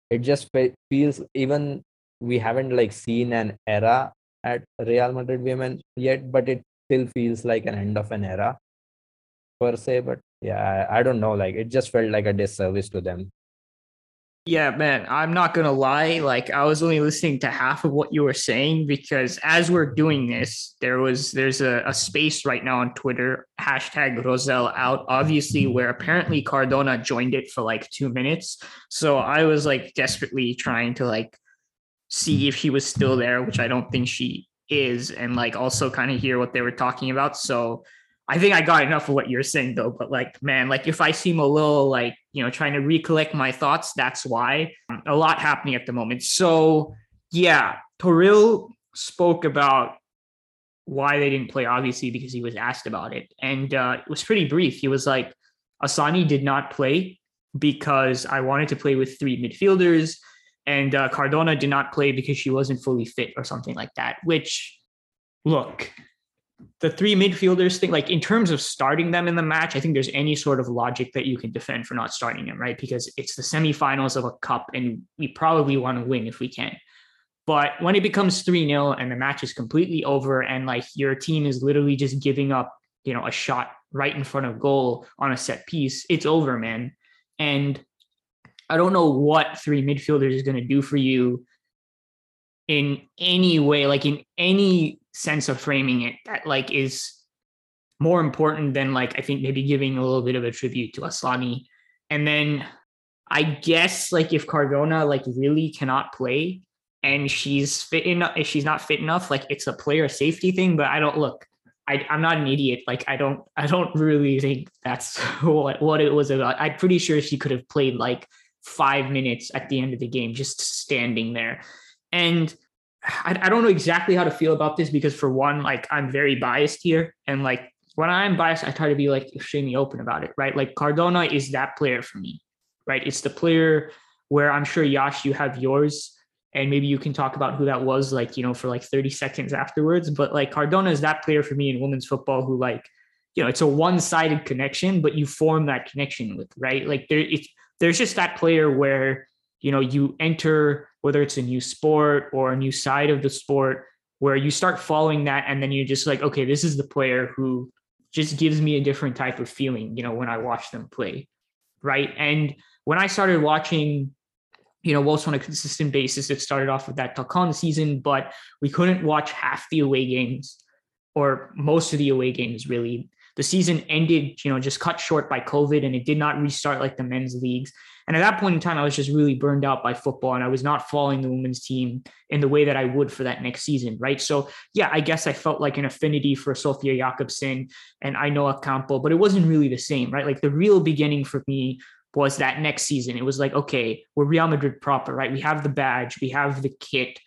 it just fe- feels even we haven't like seen an era at Real Madrid women yet, but it still feels like an end of an era per se. But yeah, I, I don't know. Like it just felt like a disservice to them. Yeah, man, I'm not going to lie. Like, I was only listening to half of what you were saying because as we're doing this, there was, there's a, a space right now on Twitter, hashtag Rossell out, obviously, where apparently Cardona joined it for like two minutes. So I was like desperately trying to like see if she was still there, which I don't think she is, and like also kind of hear what they were talking about. So I think I got enough of what you're saying though. But like, man, like if I seem a little like, you know, trying to recollect my thoughts, that's why a lot happening at the moment. So yeah, Toril spoke about why they didn't play, obviously, because he was asked about it. And uh, it was pretty brief. He was like, Asllani did not play because I wanted to play with three midfielders. And uh, Cardona did not play because she wasn't fully fit or something like that, which, look, the three midfielders thing, like in terms of starting them in the match, I think there's any sort of logic that you can defend for not starting them, right? Because it's the semifinals of a cup and we probably want to win if we can. But when it becomes 3 0 and the match is completely over and like your team is literally just giving up, you know, a shot right in front of goal on a set piece, it's over, man. And I don't know what three midfielders is going to do for you in any way, like in any sense of framing it that like is more important than like I think maybe giving a little bit of a tribute to Asllani. And then I guess like if Cardona like really cannot play and she's fit enough, if she's not fit enough, like it's a player safety thing. But I don't look. I, I'm not an idiot. Like I don't I don't really think that's what what it was about. I'm pretty sure she could have played like five minutes at the end of the game just standing there. And I, I don't know exactly how to feel about this because for one, like I'm very biased here. And like when I'm biased, I try to be like extremely open about it, right? Like Cardona is that player for me, right? It's the player where I'm sure Yash, you have yours. And maybe you can talk about who that was, like, you know, for like 30 seconds afterwards. But like Cardona is that player for me in women's football who, like, you know, it's a one-sided connection, but you form that connection with, right? Like there, it's there's just that player where you know you enter whether it's a new sport or a new side of the sport where you start following that and then you're just like okay this is the player who just gives me a different type of feeling you know when i watch them play right? And when i started watching you know Wolves on a consistent basis it started off with that Tacón season but we couldn't watch half the away games or most of the away games really the season ended, you know, just cut short by COVID and it did not restart like the men's leagues. And at that point in time, I was just really burned out by football and I was not following the women's team in the way that I would for that next season. Right. So, yeah, I guess I felt like an affinity for Sofia Jakobsson and Ainoa Campo, but it wasn't really the same. Right. Like the real beginning for me was that next season. It was like, okay, we're Real Madrid proper, right? We have the badge, we have the kit.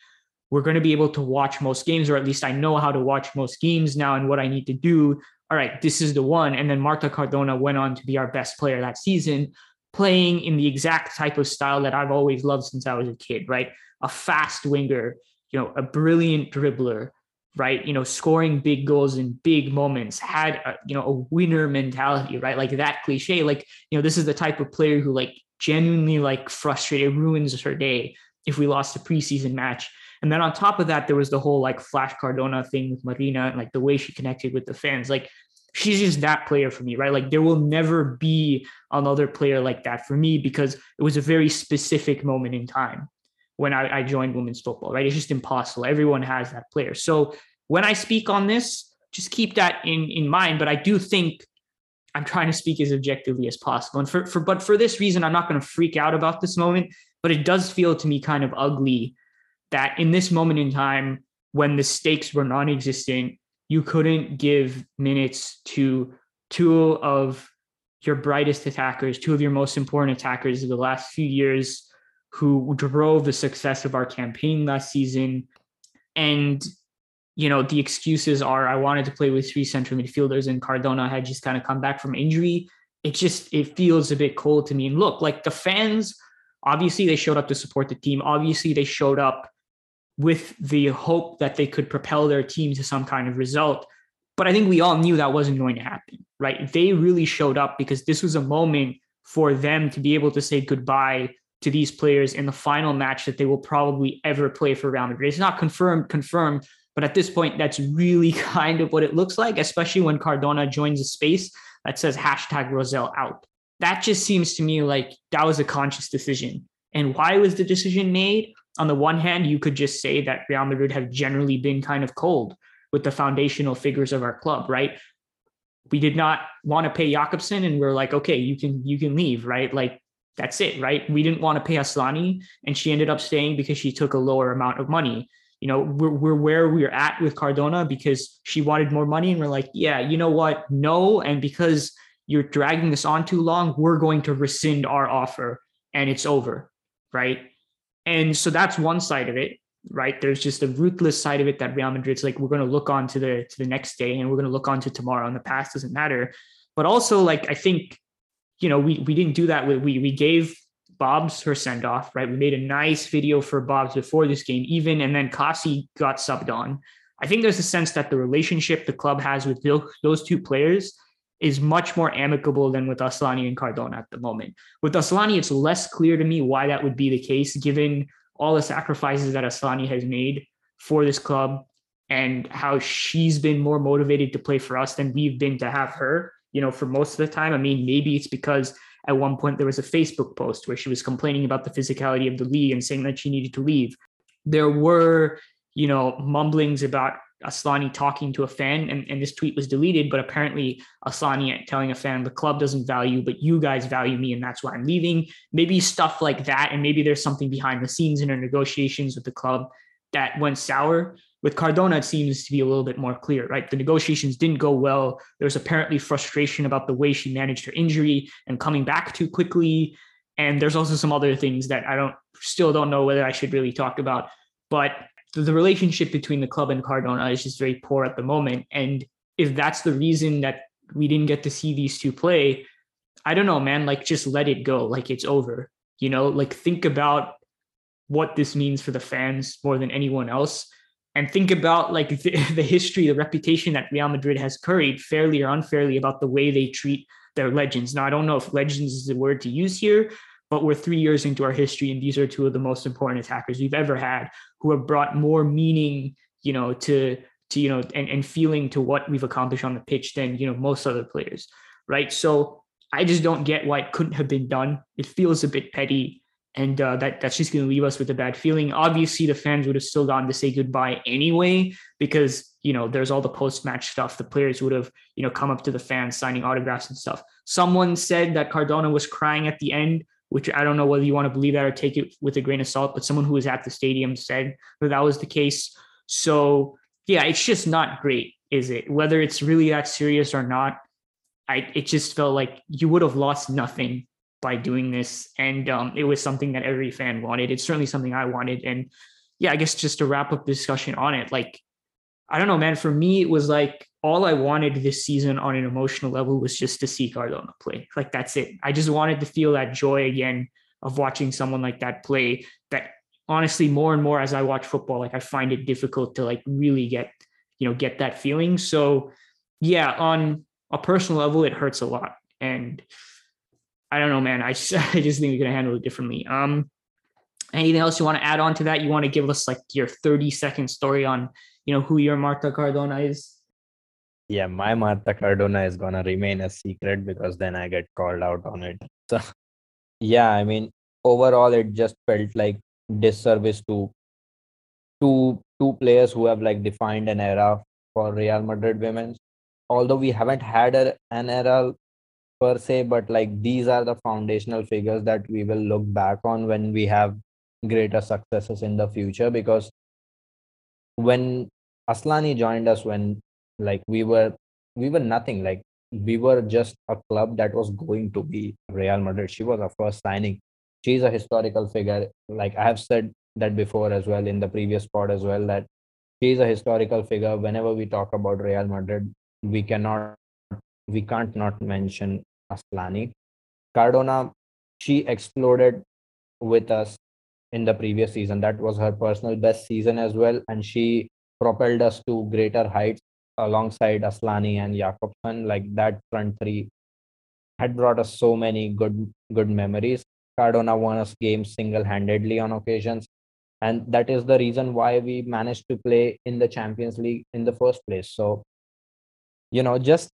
We're going to be able to watch most games, or at least I know how to watch most games now and what I need to do all right, this is the one. And then Marta Cardona went on to be our best player that season. playing in the exact type of style that I've always loved since I was a kid, right? A fast winger, you know, a brilliant dribbler, right? You know, scoring big goals in big moments, had a, you know, a winner mentality, right? Like that cliche, like, you know, this is the type of player who like genuinely like frustrated, ruins her day if we lost a preseason match. And then on top of that, there was the whole like Flash Cardona thing with Marina and like the way she connected with the fans. Like she's just that player for me, right? Like there will never be another player like that for me because it was a very specific moment in time when I, I joined women's football, right? It's just impossible. Everyone has that player. So when I speak on this, just keep that in in mind. But I do think I'm trying to speak as objectively as possible. And for, for but for this reason, I'm not going to freak out about this moment. But it does feel to me kind of ugly that in this moment in time, when the stakes were non-existent, you couldn't give minutes to two of your brightest attackers, two of your most important attackers of the last few years who drove the success of our campaign last season. And, you know, the excuses are I wanted to play with three central midfielders and Cardona had just kind of come back from injury. It just it feels a bit cold to me. And look, like the fans, obviously they showed up to support the team. Obviously, they showed up with the hope that they could propel their team to some kind of result. But I think we all knew that wasn't going to happen, right? They really showed up because this was a moment for them to be able to say goodbye to these players in the final match that they will probably ever play for Real Madrid. It's not confirmed, confirmed, but at this point, that's really kind of what it looks like, especially when Cardona joins a space that says hashtag Rossell out. That just seems to me like that was a conscious decision. And why was the decision made? On the one hand, you could just say that Real Madrid have generally been kind of cold with the foundational figures of our club, right? We did not want to pay Jakobsson, and we're like, okay, you can you can leave, right? Like that's it, right? We didn't want to pay Asllani, and she ended up staying because she took a lower amount of money. You know, we're we're where we're at with Cardona because she wanted more money, and we're like, yeah, you know what? No, and because you're dragging this on too long, we're going to rescind our offer, and it's over, right? And so that's one side of it, right? There's just a ruthless side of it that Real Madrid's like, we're going to look on to the to the next day and we're going to look on to tomorrow and the past doesn't matter. But also like I think, you know, we we didn't do that. With we we gave Bob's her send off, right? We made a nice video for Bob's before this game, even, and then Kaci got subbed on. I think there's a sense that the relationship the club has with those two players is much more amicable than with Asllani and Cardona at the moment. With Asllani, it's less clear to me why that would be the case, given all the sacrifices that Asllani has made for this club and how she's been more motivated to play for us than we've been to have her, you know, for most of the time. I mean, maybe it's because at one point there was a Facebook post where she was complaining about the physicality of the league and saying that she needed to leave. There were, you know, mumblings about Asllani talking to a fan, and, and this tweet was deleted, but apparently Asllani telling a fan, the club doesn't value, but you guys value me, and that's why I'm leaving. Maybe stuff like that. And maybe there's something behind the scenes in her negotiations with the club that went sour. With Cardona, it seems to be a little bit more clear, right? The negotiations didn't go well. There was apparently frustration about the way she managed her injury and coming back too quickly. And there's also some other things that I don't still don't know whether I should really talk about. But the relationship between the club and Cardona is just very poor at the moment. And if that's the reason that we didn't get to see these two play, I don't know, man. Like, just let it go. Like, it's over. You know, like, think about what this means for the fans more than anyone else. And think about like the, the history, the reputation that Real Madrid has carried, fairly or unfairly, about the way they treat their legends. Now, I don't know if legends is the word to use here, but we're three years into our history, and these are two of the most important attackers we've ever had, who have brought more meaning, you know, to to you know, and, and feeling to what we've accomplished on the pitch than you know most other players, right? So I just don't get why it couldn't have been done. It feels a bit petty, and uh, that that's just going to leave us with a bad feeling. Obviously, the fans would have still gotten to say goodbye anyway because you know there's all the post match stuff. The players would have you know come up to the fans signing autographs and stuff. Someone said that Cardona was crying at the end which I don't know whether you want to believe that or take it with a grain of salt, but someone who was at the stadium said that that was the case. So yeah, it's just not great, is it? Whether it's really that serious or not, I it just felt like you would have lost nothing by doing this, and um, it was something that every fan wanted. It's certainly something I wanted, and yeah, I guess just to wrap up the discussion on it, like I don't know, man. For me, it was like all I wanted this season on an emotional level was just to see Cardona play. Like that's it. I just wanted to feel that joy again of watching someone like that play. That honestly, more and more as I watch football, like I find it difficult to like really get, you know, get that feeling. So yeah, on a personal level, it hurts a lot. And I don't know, man. I just, I just think we're gonna handle it differently. Um, anything else you want to add on to that? You want to give us like your 30 second story on, you know, who your Marta Cardona is? Yeah, my Marta Cardona is gonna remain a secret because then I get called out on it. So yeah, I mean, overall it just felt like disservice to two two players who have like defined an era for Real Madrid women. Although we haven't had a, an era per se, but like these are the foundational figures that we will look back on when we have greater successes in the future. Because when Asllani joined us, when like we were we were nothing, like we were just a club that was going to be Real Madrid. She was our first signing. She's a historical figure. Like I have said that before as well in the previous pod as well that she's a historical figure. Whenever we talk about Real Madrid, we cannot we can't not mention Asllani. Cardona, she exploded with us in the previous season. That was her personal best season as well. And she propelled us to greater heights alongside Asllani and Jakobsson. Like that front three had brought us so many good good memories. Cardona won us games single-handedly on occasions. And that is the reason why we managed to play in the Champions League in the first place. So, you know, just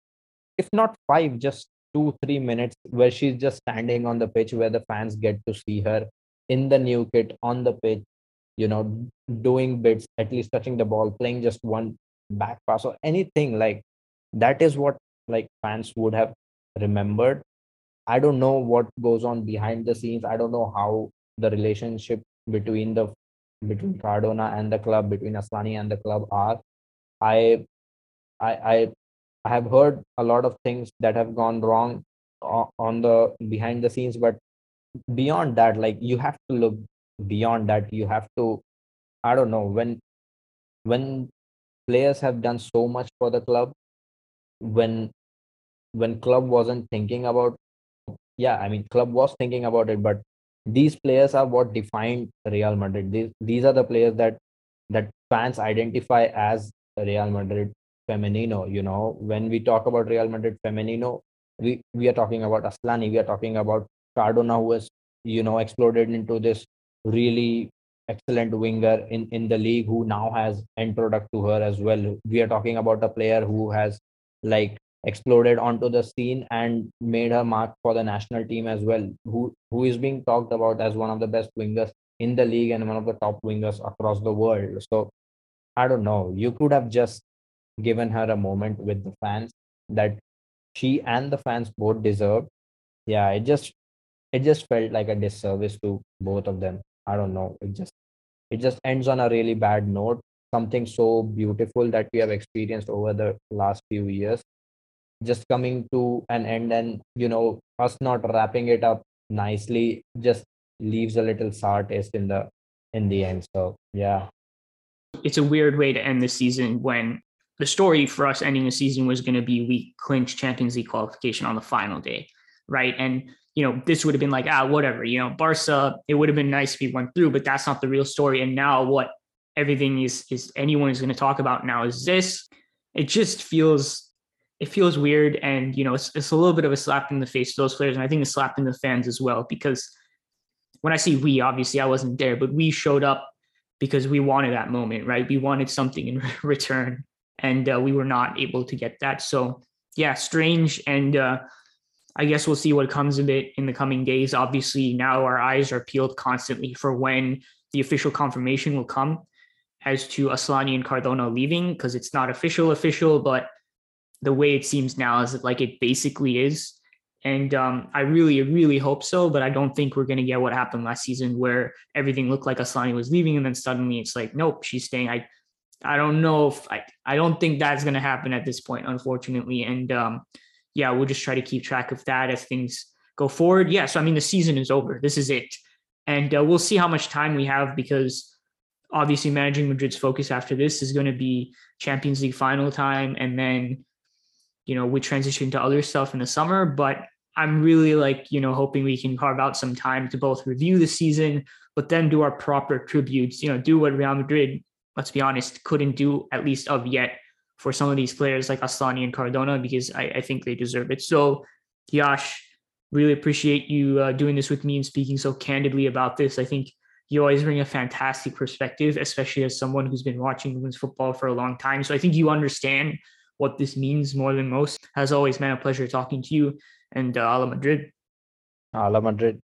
if not five, just two, three minutes where she's just standing on the pitch where the fans get to see her in the new kit on the pitch, you know, doing bits, at least touching the ball, playing just one back pass or anything like that is what like fans would have remembered. I don't know what goes on behind the scenes. I don't know how the relationship between the between Cardona and the club, between Asllani and the club are. I I I I have heard a lot of things that have gone wrong on the behind the scenes, but beyond that, like you have to look beyond that. You have to, I don't know, when when players have done so much for the club, when when club wasn't thinking about, yeah, I mean, club was thinking about it, but these players are what defined Real Madrid. These these are the players that that fans identify as Real Madrid Femenino. You know, when we talk about Real Madrid Femenino, we, we are talking about Asllani, we are talking about Cardona, who has, you know, exploded into this really excellent winger in, in the league who now has end product to her as well. We are talking about a player who has like exploded onto the scene and made her mark for the national team as well, who who is being talked about as one of the best wingers in the league and one of the top wingers across the world. So I don't know. You could have just given her a moment with the fans that she and the fans both deserve. Yeah, it just it just felt like a disservice to both of them. I don't know. It just it just ends on a really bad note. Something so beautiful that we have experienced over the last few years, just coming to an end, and you know us not wrapping it up nicely just leaves a little sour taste in the in the end. So yeah, it's a weird way to end the season when the story for us ending the season was going to be we clinch Champions League qualification on the final day, right? And you know, this would have been like, ah, whatever, you know, Barca, it would have been nice if we went through, but that's not the real story. And now what everything is is anyone is going to talk about now is this. It just feels it feels weird and you know it's, it's a little bit of a slap in the face to those players and i think a slap in the fans as well because when i see we obviously i wasn't there but we showed up because we wanted that moment right we wanted something in return and uh, we were not able to get that. So yeah, strange. And uh, I guess we'll see what comes of it in the coming days. Obviously, now our eyes are peeled constantly for when the official confirmation will come as to Asllani and Cardona leaving because it's not official official, but the way it seems now is like it basically is. And um, I really, really hope so, but I don't think we're going to get what happened last season where everything looked like Asllani was leaving and then suddenly it's like, nope, she's staying. I I don't know if I, I don't think that's going to happen at this point, unfortunately. And um, yeah, we'll just try to keep track of that as things go forward. Yeah. So, I mean, the season is over. This is it. And uh, we'll see how much time we have because obviously managing Madrid's focus after this is going to be Champions League final time, and then you know we transition to other stuff in the summer. But I'm really like you know hoping we can carve out some time to both review the season, but then do our proper tributes. You know, do what Real Madrid, let's be honest, couldn't do at least of yet for some of these players like Asllani and Cardona because I, I think they deserve it. So, Yash, really appreciate you uh, doing this with me and speaking so candidly about this. I think you always bring a fantastic perspective, especially as someone who's been watching women's football for a long time. So I think you understand what this means more than most. As always, man, a pleasure talking to you and uh, Hala Madrid. Hala Madrid.